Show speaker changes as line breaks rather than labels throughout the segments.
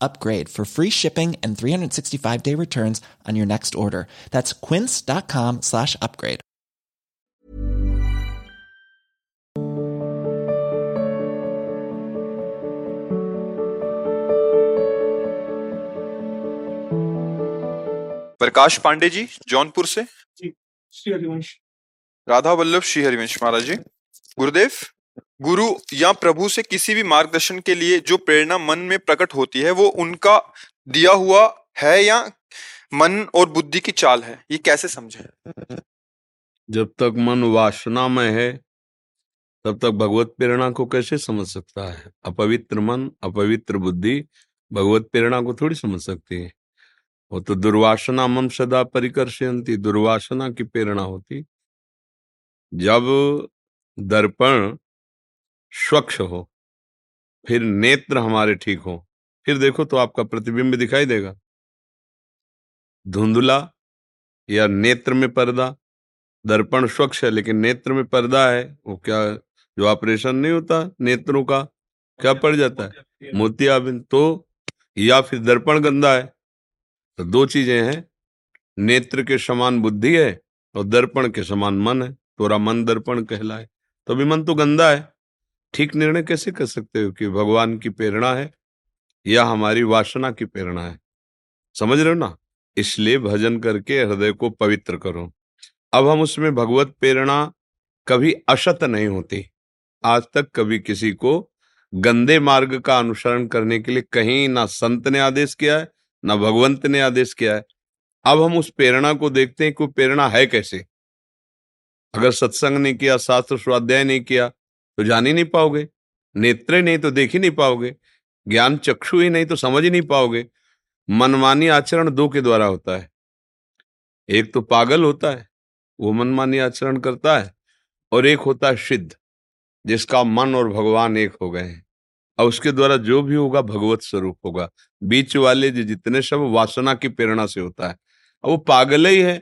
upgrade for free shipping and 365-day returns on your next order. That's quince.com slash upgrade.
प्रकाश पांडे जी जौनपुर से
जी श्री हरिवंश
राधा वल्लभ श्री हरिवंश महाराज जी गुरुदेव गुरु या प्रभु से किसी भी मार्गदर्शन के लिए जो प्रेरणा मन में प्रकट होती है, वो उनका दिया हुआ है या मन और बुद्धि की चाल है? ये कैसे समझे?
जब तक मन वासना में है, तब तक भगवत प्रेरणा को कैसे समझ सकता है? अपवित्र मन, अपवित्र बुद्धि, भगवत प्रेरणा को थोड़ी समझ सकती है। वो तो दुर्वासना मन सदा परिकर्षयंती दुर्वासना की प्रेरणा होती। जब दर्पण स्वच्छ हो, फिर नेत्र हमारे ठीक हो, फिर देखो तो आपका प्रतिबिंब दिखाई देगा। धुंधला या नेत्र में पर्दा, दर्पण स्वच्छ है लेकिन नेत्र में पर्दा है, वो क्या, जो ऑपरेशन नहीं होता नेत्रों का, क्या पड़ जाता है? मोतियाबिंद तो या फिर दर्पण गंदा है तो दो चीज़ें हैं, नेत्र के समान बुद्धि है और दर्पण के समान मन है तोरा मन दर्पण कहलाए तो अभी मन तो गंदा है। ठीक निर्णय कैसे कर सकते हो कि भगवान की प्रेरणा है या हमारी वासना की प्रेरणा है? समझ रहे हो ना? इसलिए भजन करके हृदय को पवित्र करो। अब हम उसमें भगवत प्रेरणा कभी अशत नहीं होती। आज तक कभी किसी को गंदे मार्ग का अनुसरण करने के लिए कहीं ना संत ने आदेश किया है, ना भगवंत ने आदेश किया है। अब हम उस प्रेरणा को देखते हैं कि प्रेरणा है कैसे? अगर सत्संग नहीं किया, शास्त्र स्वाध्याय नहीं किया तो जान ही नहीं पाओगे। नेत्र नहीं तो देख ही नहीं पाओगे। ज्ञान चक्षु ही नहीं तो समझ ही नहीं पाओगे। मनमानी आचरण दो के द्वारा होता है। एक तो पागल होता है, वो मनमानी आचरण करता है, और एक होता है सिद्ध, जिसका मन और भगवान एक हो गए हैं। और उसके द्वारा जो भी होगा भगवत स्वरूप होगा। बीच वाले जो जितने सब वासना की प्रेरणा से होता है। अब वो पागल ही है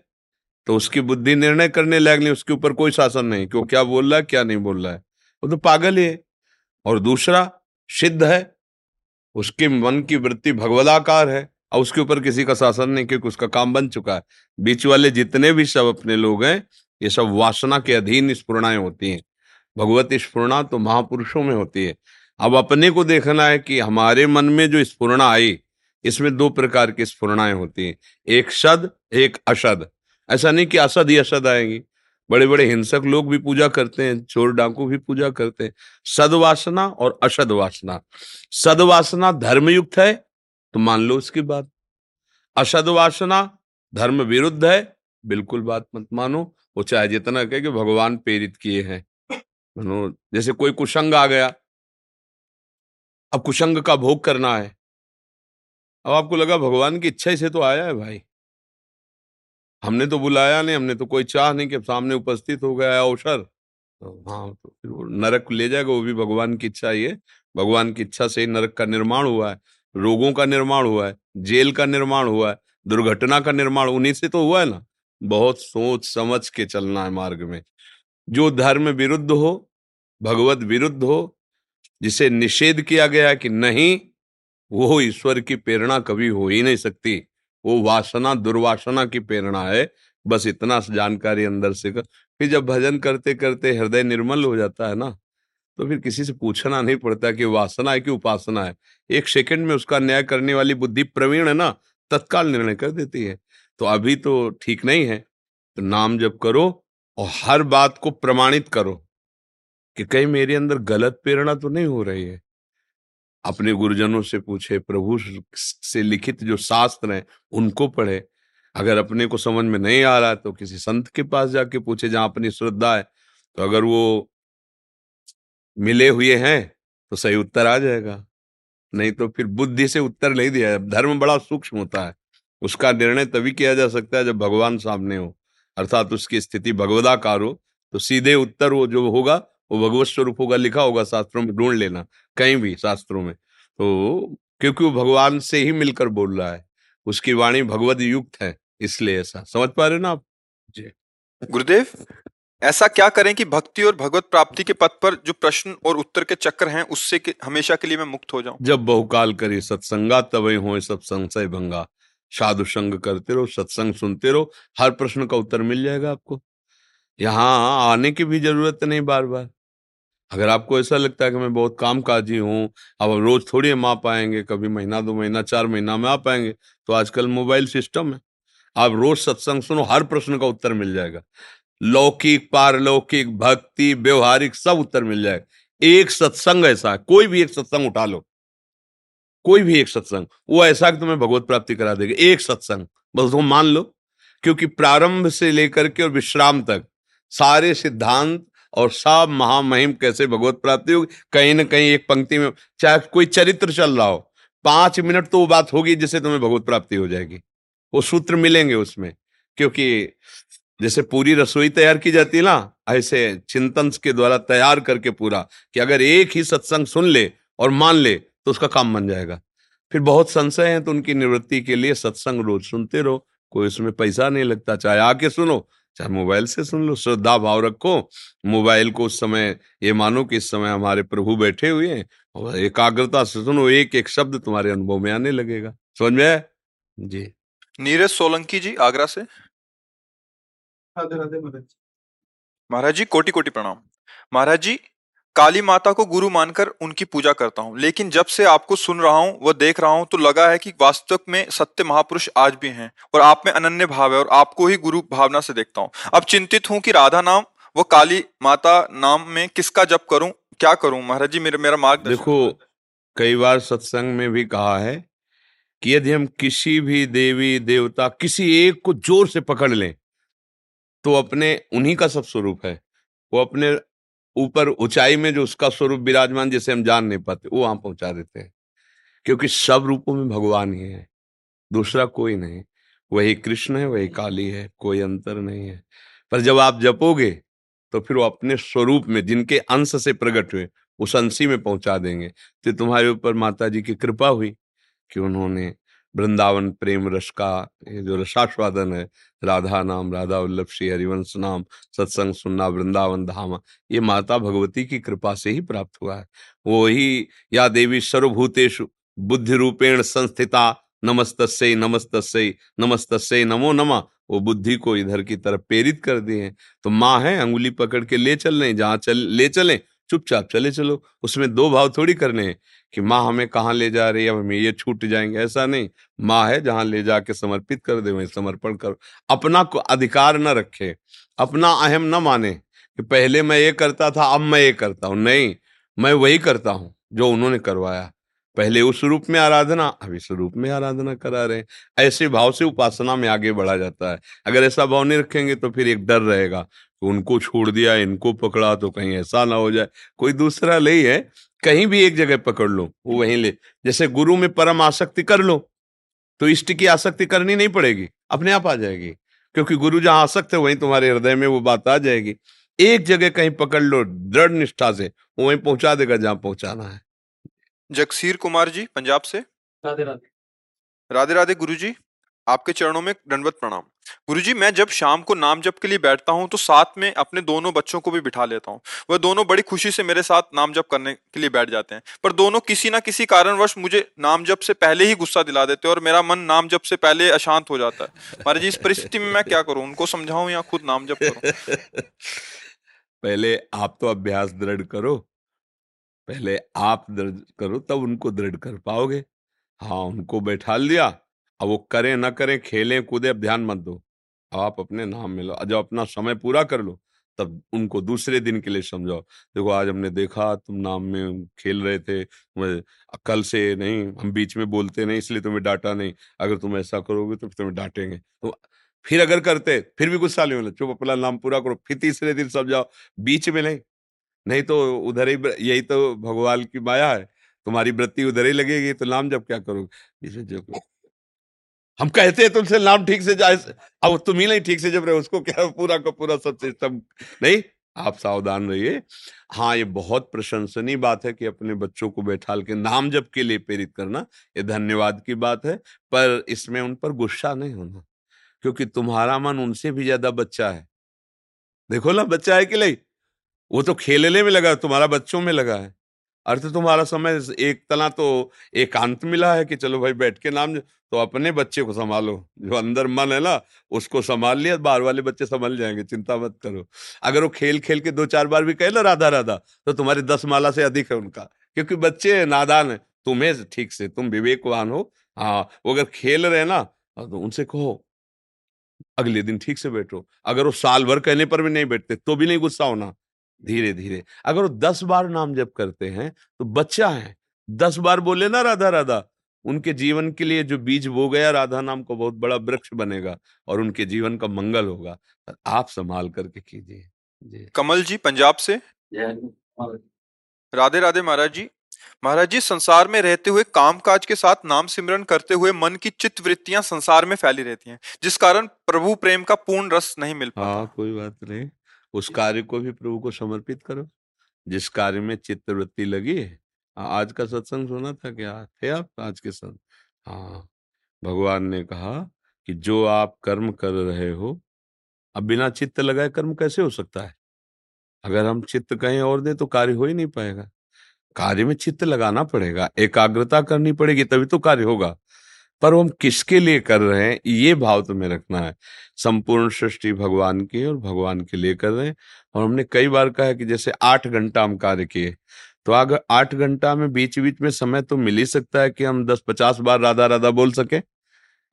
तो उसकी बुद्धि निर्णय करने लग नहीं, उसके ऊपर कोई शासन नहीं, क्यों, क्या बोल रहा है, क्या नहीं बोल रहा है। वो तो पागल ही और दूसरा, सिद्ध है, उसके मन की वृत्ति भगवदाकार है और उसके ऊपर किसी का शासन नहीं, क्योंकि उसका काम बन चुका है। बीच वाले जितने भी सब अपने लोग हैं, ये सब वासना के अधीन स्पूर्णाएँ होती हैं। भगवत स्पूर्णा तो महापुरुषों में होती है। अब अपने को देखना है कि हमारे मन में जो स्पूर्णा आई, इसमें दो प्रकार की स्फुरणाएँ होती हैं, एक शद एक अशद ऐसा नहीं कि असद ही असद आएँगी। बड़े बड़े हिंसक लोग भी पूजा करते हैं, चोर डाकू भी पूजा करते हैं। सदवासना और अशद वासना सदवासना धर्मयुक्त है तो मान लो उसकी बात। अशद वासना धर्म विरुद्ध है, बिल्कुल बात मत मानो। वो चाहे जितना कहे कि भगवान प्रेरित किए हैं। मानो, जैसे कोई कुशंग आ गया। अब कुशंग का भोग करना है। अब आपको लगा भगवान की इच्छा से तो आया है भाई। हमने तो बुलाया नहीं, हमने तो कोई चाह नहीं कि सामने उपस्थित हो गया अवसर तो हाँ तो फिर वो नरक ले जाएगा, वो भी भगवान की इच्छा ही है। भगवान की इच्छा से ही नरक का निर्माण हुआ है, रोगों का निर्माण हुआ है, जेल का निर्माण हुआ है, दुर्घटना का निर्माण, उन्हीं से तो हुआ है ना? बहुत सोच समझ के चलना है मार्ग में। जो धर्म विरुद्ध हो, भगवत विरुद्ध हो, जिसे निषेध किया गया कि नहीं, वो ईश्वर की प्रेरणा कभी हो ही नहीं सकती। वो वासना, दुर्वासना की प्रेरणा है। बस इतना जानकारी अंदर से कर फिर जब भजन करते करते हृदय निर्मल हो जाता है ना तो फिर किसी से पूछना नहीं पड़ता कि वासना है कि उपासना है। एक सेकंड में उसका न्याय करने वाली बुद्धि प्रवीण है ना, तत्काल निर्णय कर देती है। तो अभी तो ठीक नहीं है। तो नाम जब करो और हर बात को प्रमाणित करो कि कहीं मेरे अंदर गलत प्रेरणा तो नहीं हो रही है। अपने गुरुजनों से पूछे, प्रभु से लिखित जो शास्त्र हैं, उनको पढ़े। अगर अपने को समझ में नहीं आ रहा तो किसी संत के पास जाके पूछे जहाँ अपनी श्रद्धा है तो अगर वो मिले हुए हैं तो सही उत्तर आ जाएगा। नहीं तो फिर बुद्धि से उत्तर नहीं दिया धर्म बड़ा सूक्ष्म होता है। उसका निर्णय तभी किया जा सकता है जब भगवान सामने हो। अर्थात उसकी स्थिति भगवदाकार हो तो सीधे उत्तर वो जो होगा वो भगवत स्वरूप होगा लिखा होगा शास्त्रों में ढूंढ लेना कहीं भी शास्त्रों में। तो क्योंकि वो भगवान से ही मिलकर बोल रहा है उसकी वाणी भगवत युक्त है इसलिए ऐसा। समझ पा रहे हो ना आप?
जी। गुरुदेव ऐसा क्या करें कि भक्ति और भगवत प्राप्ति के पथ पर जो प्रश्न और उत्तर के चक्र हैं उससे के, हमेशा के लिए मैं मुक्त हो जाऊँ?
जब बहुकाल करे सत्संगा तब हो सब संशय भंगा। साधु संग करते रहो सत्संग सुनते रहो हर प्रश्न का उत्तर मिल जाएगा आपको। यहाँ आने की भी ज़रूरत नहीं बार बार अगर आपको ऐसा लगता है कि मैं बहुत काम काजी हूँ, अब रोज थोड़ी हम आ पाएँगे, कभी महीना, दो महीना, चार महीना में आ पाएँगे तो आजकल मोबाइल सिस्टम है। आप रोज सत्संग सुनो, हर प्रश्न का उत्तर मिल जाएगा। लौकिक, पारलौकिक, भक्ति, व्यवहारिक सब उत्तर मिल जाएगा। एक सत्संग ऐसा है, कोई भी एक सत्संग उठा लो। कोई भी एक सत्संग, वो ऐसा कि तुम्हें भगवत प्राप्ति करा देगा। एक सत्संग, बस वो मान लो, क्योंकि प्रारंभ से लेकर के और विश्राम तक सारे सिद्धांत और सब महामहिम कैसे भगवत प्राप्ति होगी? कहीं ना कहीं एक पंक्ति में चाहे कोई चरित्र चल रहा हो, पाँच मिनट तो वो बात होगी जिससे तुम्हें भगवत प्राप्ति हो जाएगी। वो सूत्र मिलेंगे उसमें, क्योंकि जैसे पूरी रसोई तैयार की जाती है ना, ऐसे चिंतन के द्वारा तैयार करके पूरा, कि अगर एक ही सत्संग सुन ले और मान ले तो उसका काम बन जाएगा। फिर बहुत संशय है तो उनकी निवृत्ति के लिए सत्संग रोज सुनते रहो, कोई उसमें पैसा नहीं लगता, चाहे आके सुनो चाहे मोबाइल से सुन लो श्रद्धा भाव रखो। मोबाइल को उस समय ये मानो कि इस समय हमारे प्रभु बैठे हुए हैं और एकाग्रता से सुनो एक एक शब्द तुम्हारे अनुभव में आने लगेगा। समझ में जी।
नीरज सोलंकी जी आगरा से। महाराज जी। कोटि कोटि प्रणाम। महाराज जी काली माता को गुरु मानकर उनकी पूजा करता हूँ। लेकिन जब से आपको सुन रहा हूँ व देख रहा हूँ तो लगा है कि वास्तव में सत्य महापुरुष आज भी हैं और आप में अनन्य भाव है और आपको ही गुरु भावना से देखता हूँ। अब चिंतित हूँ कि राधा नाम व काली माता नाम में किसका जप करूँ, क्या करूँ? महाराज जी, मेरा मेरा मार्ग
देखो, कई बार सत्संग में भी कहा है कि यदि हम किसी भी देवी, देवता, किसी एक को ज़ोर से पकड़ लें तो अपने, उन्हीं का सब स्वरूप है। वो अपने ऊपर ऊंचाई में जो उसका स्वरूप विराजमान जिसे हम जान नहीं पाते, वो वहाँ पहुँचा देते हैं। क्योंकि सब रूपों में भगवान ही है। दूसरा कोई नहीं। वही कृष्ण है, वही काली है, कोई अंतर नहीं है। पर जब आप जपोगे तो फिर वो अपने स्वरूप में जिनके अंश से प्रकट हुए, उस अंशी में पहुँचा देंगे। तो तुम्हारे ऊपर माता जी की कृपा हुई कि उन्होंने वृंदावन प्रेम रस का, ये जो रसास्वादन है, राधा नाम, राधा वल्लभ, श्री हरिवंश नाम, सत्संग सुनना, वृंदावन धाम, ये माता भगवती की कृपा से ही प्राप्त हुआ है। वो ही, या देवी सर्वभूतेषु बुद्धि रूपेण संस्थिता, नमस्तस्य नमस्तस्य नमस्तस्य, नमो नमः, वो बुद्धि को इधर की तरफ़ प्रेरित कर दिए तो माँ है, अंगुली पकड़ के ले चल रहे जहाँ चल, ले चले चुपचाप चले चलो। उसमें दो भाव थोड़ी करने हैं कि माँ हमें कहाँ ले जा रही है, हमें ये छूट जाएँगे। ऐसा नहीं। माँ है जहाँ ले जाके समर्पित कर दे, वहीं समर्पण करो। अपना को अधिकार न रखे, अपना अहम न माने कि पहले मैं ये करता था, अब मैं ये करता हूँ। नहीं, मैं वही करता हूँ जो उन्होंने करवाया। पहले उस रूप में आराधना अब इस रूप में आराधना करा रहे हैं। ऐसे भाव से उपासना में आगे बढ़ा जाता है। अगर ऐसा भाव नहीं रखेंगे तो फिर एक डर रहेगा कि उनको छोड़ दिया, इनको पकड़ा तो कहीं ऐसा ना हो जाए। कोई दूसरा ले है कहीं भी एक जगह पकड़ लो, वो वहीं ले। जैसे गुरु में परम आसक्ति कर लो तो इष्ट की आसक्ति करनी नहीं पड़ेगी, अपने आप आ जाएगी। क्योंकि गुरु जहाँ आसक्त है, वहीं तुम्हारे हृदय में वो बात आ जाएगी। एक जगह कहीं पकड़ लो, दृढ़ निष्ठा से वहीं पहुँचा देगा जहाँ पहुंचाना है।
जगसीर कुमार जी पंजाब से।
राधे राधे।
राधे राधे गुरु जी आपके चरणों में दंडवत प्रणाम। गुरुजी मैं जब शाम को नाम जप के लिए बैठता हूँ तो साथ में अपने दोनों बच्चों को भी बिठा लेता हूँ। वह दोनों बड़ी खुशी से मेरे साथ नाम जप करने के लिए बैठ जाते हैं। पर दोनों किसी ना किसी कारणवश मुझे नाम जप से पहले ही गुस्सा दिला देते हैं और मेरा मन नाम जप से पहले अशांत हो जाता है। महाराज जी इस परिस्थिति में मैं क्या करूँ? उनको समझाऊं या खुद नाम जप करूँ?
पहले आप तो अभ्यास दृढ़ करो पहले आप दृढ़ करो, तब उनको दृढ़ कर पाओगे। हाँ उनको बैठा लिया। अब वो करें ना करें, खेलें कूदे, अब ध्यान मत दो। आप अपने नाम में लो। जब अपना समय पूरा कर लो, तब उनको दूसरे दिन के लिए समझाओ। देखो, आज हमने देखा, तुम नाम में खेल रहे थे कल से नहीं, हम बीच में बोलते नहीं, इसलिए तुम्हें डांटा नहीं। अगर तुम ऐसा करोगे तो तुम्हें डांटेंगे। तो फिर अगर करते, फिर भी गुस्सा नहीं होना चुप अपना नाम पूरा करो, फिर तीसरे दिन समझाओ। बीच में नहीं। नहीं तो उधर ही यही तो भगवान की माया है तुम्हारी वृत्ति उधर ही लगेगी तो नाम जब क्या करोगे? जो हम कहते हैं तुमसे नाम ठीक से जाए अब तुम ही नहीं ठीक से जब रहे उसको क्या पूरा का पूरा सब सिस्टम नहीं आप सावधान रहिए। हाँ ये बहुत प्रशंसनीय बात है कि अपने बच्चों को बैठाल के नाम जब के लिए प्रेरित करना ये धन्यवाद की बात है पर इसमें उन पर गुस्सा नहीं होना क्योंकि तुम्हारा मन उनसे भी ज़्यादा बच्चा है। देखो ना बच्चा है कि नहीं? वो तो खेलने में लगा, तुम्हारा बच्चों में लगा है। अर्थ तुम्हारा समय एक तना तो एकांत मिला है कि चलो भाई बैठ के नाम तो अपने बच्चे को संभालो। जो अंदर मन है ना, उसको संभाल लिया, बाहर वाले बच्चे संभाल जाएँगे, चिंता मत करो। अगर वो खेल खेल के दो चार बार भी कहे ना, राधा राधा तो तुम्हारे दस माला से अधिक है उनका। क्योंकि बच्चे नादान है, तुम्हें ठीक से, तुम विवेकवान हो। हाँ वो अगर खेल रहे ना तो उनसे कहो, अगले दिन ठीक से बैठो। अगर वो साल भर कहने पर भी नहीं बैठते तो भी नहीं गुस्सा होना। धीरे धीरे अगर वो दस बार नाम जप करते हैं तो बच्चा है। दस बार बोले ना राधा राधा उनके जीवन के लिए जो बीज बो गया राधा नाम को बहुत बड़ा वृक्ष बनेगा और उनके जीवन का मंगल होगा। आप संभाल करके कीजिए।
कमल जी पंजाब से। राधे राधे महाराज जी। महाराज जी संसार में रहते हुए काम काज के साथ नाम सिमरन करते हुए मन की चित्त वृत्तियाँ संसार में फैली रहती हैं जिस कारण प्रभु प्रेम का पूर्ण रस नहीं मिल पाता।
हाँ कोई बात नहीं। उस कार्य को भी प्रभु को समर्पित करो। जिस कार्य में चित्त वृत्ति लगी है आज का सत्संग सुना था क्या? थे आप आज के संग हाँ। भगवान ने कहा कि जो आप कर्म कर रहे हो, अब बिना चित्त लगाए कर्म कैसे हो सकता है? अगर हम चित्त कहीं और दे तो कार्य हो ही नहीं पाएगा। कार्य में चित्त लगाना पड़ेगा, एकाग्रता करनी पड़ेगी, तभी तो कार्य होगा। पर हम किसके लिए कर रहे हैं, ये भाव तुम्हें रखना है। संपूर्ण सृष्टि भगवान की और भगवान के लिए कर रहे हैं। और हमने कई बार कहा है कि जैसे आठ घंटा हम कार्य किए तो अगर आठ घंटा में बीच बीच में समय तो मिल ही सकता है कि हम दस पचास बार राधा राधा बोल सके।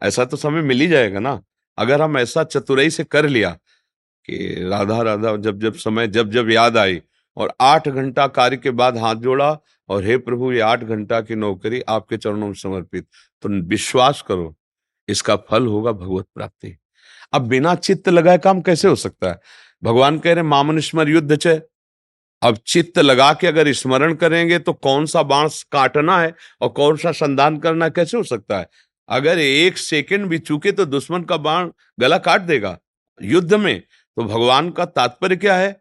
ऐसा तो समय मिल ही जाएगा ना। अगर हम ऐसा चतुराई से कर लिया कि राधा राधा जब जब समय जब जब याद आई और आठ घंटा कार्य के बाद हाथ जोड़ा और हे प्रभु, ये आठ घंटा की नौकरी आपके चरणों में समर्पित। तो विश्वास करो, इसका फल होगा भगवत प्राप्ति। अब बिना चित्त लगाए काम कैसे हो सकता है? भगवान कह रहे मामन स्मर युद्ध चे अब चित्त लगा के अगर स्मरण करेंगे तो कौन सा बाँस काटना है और कौन सा संधान करना कैसे हो सकता है? अगर एक सेकंड भी चूके तो दुश्मन का बाण गला काट देगा युद्ध में। तो भगवान का तात्पर्य क्या है?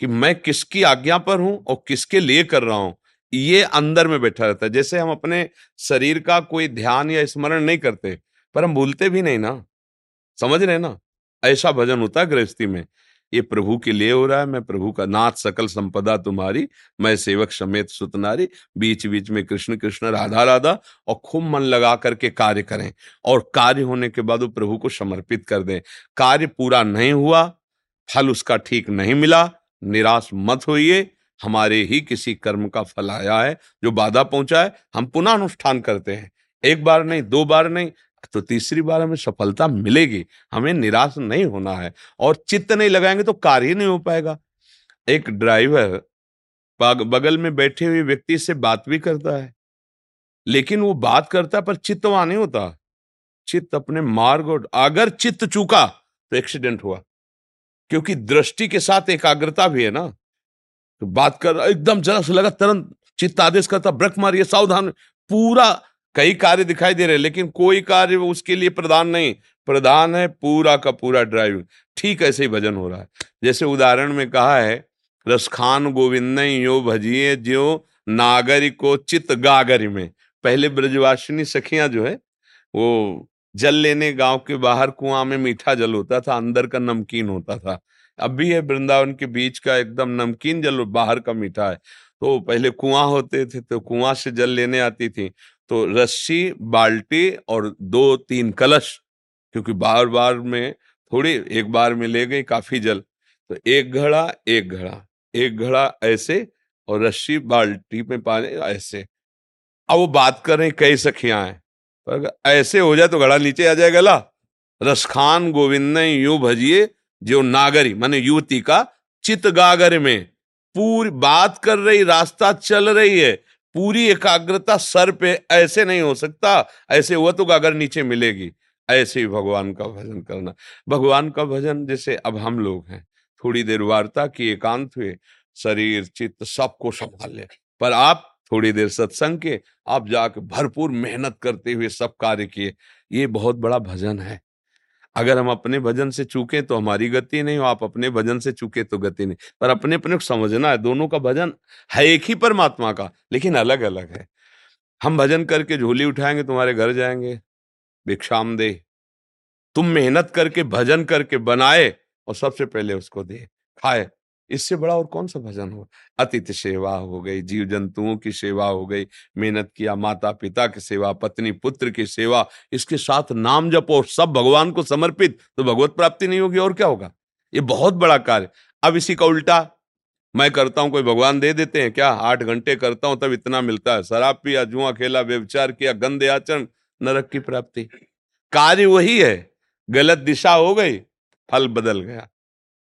कि मैं किसकी आज्ञा पर हूँ और किसके लिए कर रहा हूँ? ये अंदर में बैठा रहता है। जैसे हम अपने शरीर का कोई ध्यान या स्मरण नहीं करते, पर हम भूलते भी नहीं ना। समझ रहे ना? ऐसा भजन होता है गृहस्थी में, ये प्रभु के लिए हो रहा है, मैं प्रभु का नाथ, सकल संपदा तुम्हारी, मैं सेवक समेत सुतनारी बीच बीच में कृष्ण कृष्ण, राधा राधा, और खूब मन लगा करके कार्य करें, और कार्य होने के बाद वो प्रभु को समर्पित कर दें। कार्य पूरा नहीं हुआ, फल उसका ठीक नहीं मिला, निराश मत होइए हमारे ही किसी कर्म का फल आया है, जो बाधा पहुँचा है, हम पुनः अनुष्ठान करते हैं। एक बार नहीं, दो बार नहीं तो तीसरी बार हमें सफलता मिलेगी, हमें निराश नहीं होना है और चित्त नहीं लगाएँगे तो कार्य नहीं हो पाएगा। एक ड्राइवर बगल में बैठे हुए व्यक्ति से बात भी करता है, लेकिन वो बात करता है पर चित्त वहाँ नहीं होता। चित्त अपने मार्ग और, अगर चित्त चूका तो एक्सीडेंट हुआ, क्योंकि दृष्टि के साथ एकाग्रता भी है ना। तो बात कर, एकदम जरा से लगा, तुरंत चित्त आदेश करता, ब्रक मारिए सावधान, पूरा कई कार्य दिखाई दे रहे लेकिन कोई कार्य उसके लिए प्रधान नहीं प्रधान है पूरा का पूरा ड्राइविंग ठीक ऐसे ही भजन हो रहा है। जैसे उदाहरण में कहा है रसखान गोविंद यो भजिए ज्यो नागरिक को चित गागरी में। पहले ब्रजवासिनी सखियाँ जो है, वो जल लेने गाँव के बाहर कुआँ में मीठा जल होता था, अंदर का नमकीन होता था। अब भी है वृंदावन के बीच का एकदम नमकीन जल बाहर का मीठा है। तो पहले कुआँ होते थे तो कुआँ से जल लेने आती थी। तो रस्सी, बाल्टी और दो तीन कलश, क्योंकि बार बार में थोड़ी एक बार में ले गई काफ़ी जल। तो एक घड़ा एक घड़ा एक घड़ा ऐसे और रस्सी, बाल्टी में पानी ऐसे। अब वो बात कर कई सखियाँ हैं। पर ऐसे हो जाए तो घड़ा नीचे आ जाएगा, ला। रसखान गोविंद यू भजिए जो नागरी, माने युवती का चित गागर में पूरी बात कर रही, रास्ता चल रही है, पूरी एकाग्रता सर पे ऐसे नहीं हो सकता, ऐसे हुआ तो गागर नीचे मिलेगी। ऐसे ही भगवान का भजन करना। भगवान का भजन, जैसे अब हम लोग हैं, थोड़ी देर वार्ता की, एकांत हुए, शरीर, चित्त सबको संभाल ले। पर आप थोड़ी देर सत्संग के, आप जाके भरपूर मेहनत करते हुए सब कार्य किए, ये बहुत बड़ा भजन है। अगर हम अपने भजन से चूके तो हमारी गति नहीं हो आप अपने भजन से चूके तो गति नहीं। पर अपने अपने को समझना है, दोनों का भजन है एक ही परमात्मा का, लेकिन अलग अलग है। हम भजन करके झोली उठाएँगे, तुम्हारे घर जाएँगे, भिक्षाम दे। तुम मेहनत करके, भजन करके बनाए, और सबसे पहले उसको दे, खाए। इससे बड़ा और कौन सा भजन हो? अतिथि सेवा हो गई जीव जंतुओं की सेवा हो गई, मेहनत किया माता पिता की सेवा, पत्नी, पुत्र की सेवा, इसके साथ नाम जपो, सब भगवान को समर्पित तो भगवत प्राप्ति नहीं होगी, और क्या होगा? ये बहुत बड़ा कार्य। अब इसी का उल्टा, मैं करता हूँ, कोई भगवान दे देते हैं, क्या? आठ घंटे करता हूँ, तब इतना मिलता है। शराब पिया, जुआ खेला व्यविचार किया, गंदे आचरण, नरक की प्राप्ति। कार्य वही है, गलत दिशा हो गई, फल बदल गया।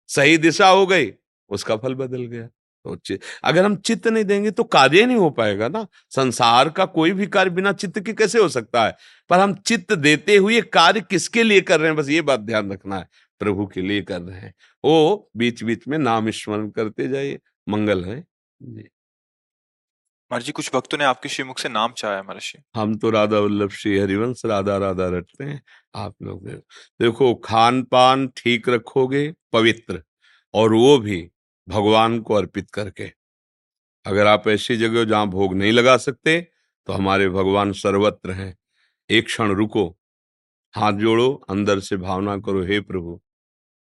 सही दिशा हो गई उसका फल बदल गया। तो अगर हम चित्त नहीं देंगे तो कार्य नहीं हो पाएगा ना। संसार का कोई भी कार्य बिना चित्त के कैसे हो सकता है? पर हम चित्त देते हुए कार्य किसके लिए कर रहे हैं? बस ये बात ध्यान रखना है। प्रभु के लिए कर रहे हैं। वो बीच बीच में नाम स्मरण करते जाइए। मंगल है। जी।
जी कुछ भक्तों ने आपके श्रीमुख से नाम चाहा महर्षि।
हम तो राधा वल्लभ श्री हरिवंश राधा राधा रटते हैं। आप लोग देखो खान पान ठीक रखोगे पवित्र। और वो भी भगवान को अर्पित करके। अगर आप ऐसी जगह जहाँ भोग नहीं लगा सकते तो हमारे भगवान सर्वत्र हैं। एक क्षण रुको, हाथ जोड़ो, अंदर से भावना करो, हे प्रभु,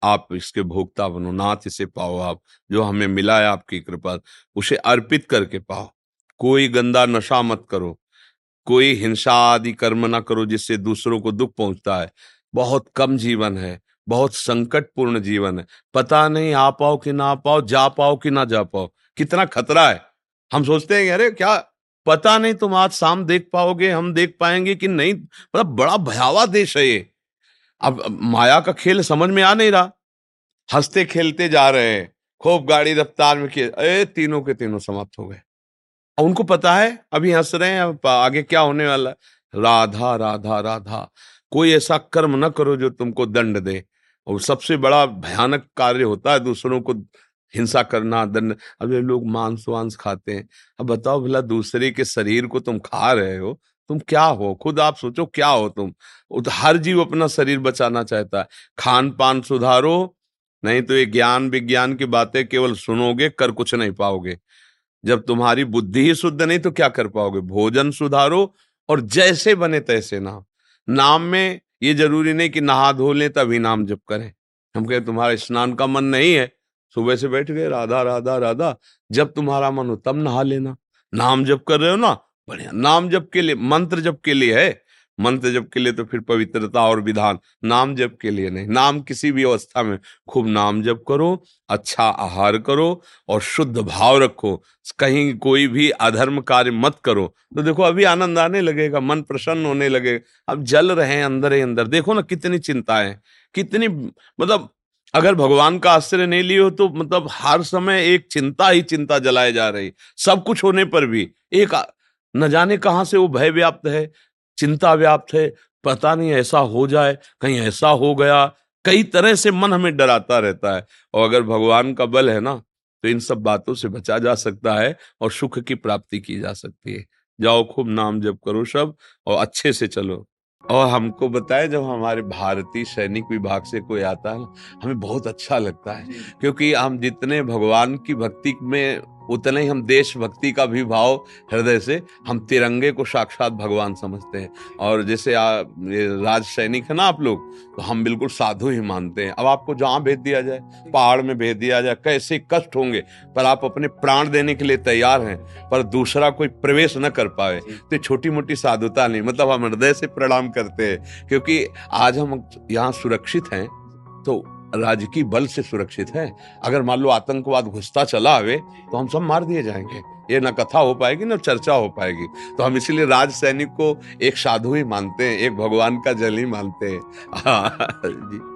आप इसके भोक्ता बनो, नाथ इसे पाओ आप, जो हमें मिला है आपकी कृपा, उसे अर्पित करके पाओ। कोई गंदा नशा मत करो, कोई हिंसा आदि कर्म ना करो, जिससे दूसरों को दुख पहुँचता है। बहुत कम जीवन है बहुत संकटपूर्ण जीवन है। पता नहीं आ पाओ कि ना आ पाओ जा पाओ कि ना जा पाओ कितना खतरा है। हम सोचते हैं अरे क्या, पता नहीं तुम आज शाम देख पाओगे, हम देख पाएँगे कि नहीं मतलब बड़ा भयावह देश है ये। अब माया का खेल समझ में आ नहीं रहा। हँसते खेलते जा रहे हैं। खूब गाड़ी रफ्तार में अरे तीनों के तीनों समाप्त हो गए। उनको पता है, अभी हंस रहे हैं, अब आगे क्या होने वाला राधा राधा राधा, कोई ऐसा कर्म न करो जो तुमको दंड दे। और सबसे बड़ा भयानक कार्य होता है दूसरों को हिंसा करना, दंड। अब ये लोग मांस वांस खाते हैं। अब बताओ भला दूसरे के शरीर को तुम खा रहे हो, तुम क्या हो? खुद आप सोचो क्या हो तुम? तो हर जीव अपना शरीर बचाना चाहता है। खान पान सुधारो, नहीं तो ये ज्ञान विज्ञान की बातें केवल सुनोगे, कर कुछ नहीं पाओगे। जब तुम्हारी बुद्धि ही शुद्ध नहीं तो क्या कर पाओगे? भोजन सुधारो और जैसे बने तैसे नाम। नाम में ये ज़रूरी नहीं कि नहा धो लें तभी नाम जप करें। हम कहे, तुम्हारे स्नान का मन नहीं है, सुबह से बैठ गए, राधा राधा राधा, जब तुम्हारा मन हो तब नहा लेना। नाम जप कर रहे हो ना? बढ़िया, नाम जप के लिए, मंत्र जप के लिए है। मंत्र जप के लिए तो फिर पवित्रता और विधान, नाम जप के लिए नहीं। नाम किसी भी अवस्था में, खूब नाम जप करो अच्छा आहार करो और शुद्ध भाव रखो। कहीं कोई भी अधर्म कार्य मत करो। तो देखो, अभी आनंद आने लगेगा, मन प्रसन्न होने लगेगा। अब जल रहे हैं अंदर ही अंदर। देखो ना, कितनी चिंताएँ, कितनी मतलब अगर भगवान का आश्रय नहीं लियो तो मतलब हर समय एक चिंता ही चिंता जलाए जा रही। सब कुछ होने पर भी, एक न जाने कहाँ से वो भय व्याप्त है। चिंता व्याप्त है पता नहीं ऐसा हो जाए कहीं ऐसा हो गया। कई तरह से मन हमें डराता रहता है और अगर भगवान का बल है ना तो इन सब बातों से बचा जा सकता है और सुख की प्राप्ति की जा सकती है। जाओ खूब नाम जप करो सब और अच्छे से चलो। और हमको बताए जब हमारे भारतीय सैनिक विभाग से कोई आता है हमें बहुत अच्छा लगता है। क्योंकि हम जितने भगवान की भक्ति में उतने ही हम देशभक्ति का भी भाव हृदय से हम तिरंगे को साक्षात भगवान समझते हैं। और जैसे राज सैनिक है ना आप लोग तो हम बिल्कुल साधु ही मानते हैं। अब आपको जहाँ भेज दिया जाए, पहाड़ में भेज दिया जाए, कैसे कष्ट होंगे, पर आप अपने प्राण देने के लिए तैयार हैं, पर दूसरा कोई प्रवेश न कर पाए तो छोटी मोटी साधुता नहीं मतलब हम हृदय से प्रणाम करते हैं, क्योंकि आज हम यहाँ सुरक्षित हैं तो राजकीय बल से सुरक्षित है। अगर मान लो आतंकवाद घुसता चला आवे तो हम सब मार दिए जाएँगे। ये ना कथा हो पाएगी ना चर्चा हो पाएगी। तो हम इसीलिए राज सैनिक को एक साधु ही मानते हैं एक भगवान का जल ही मानते हैं। हाँ, जी।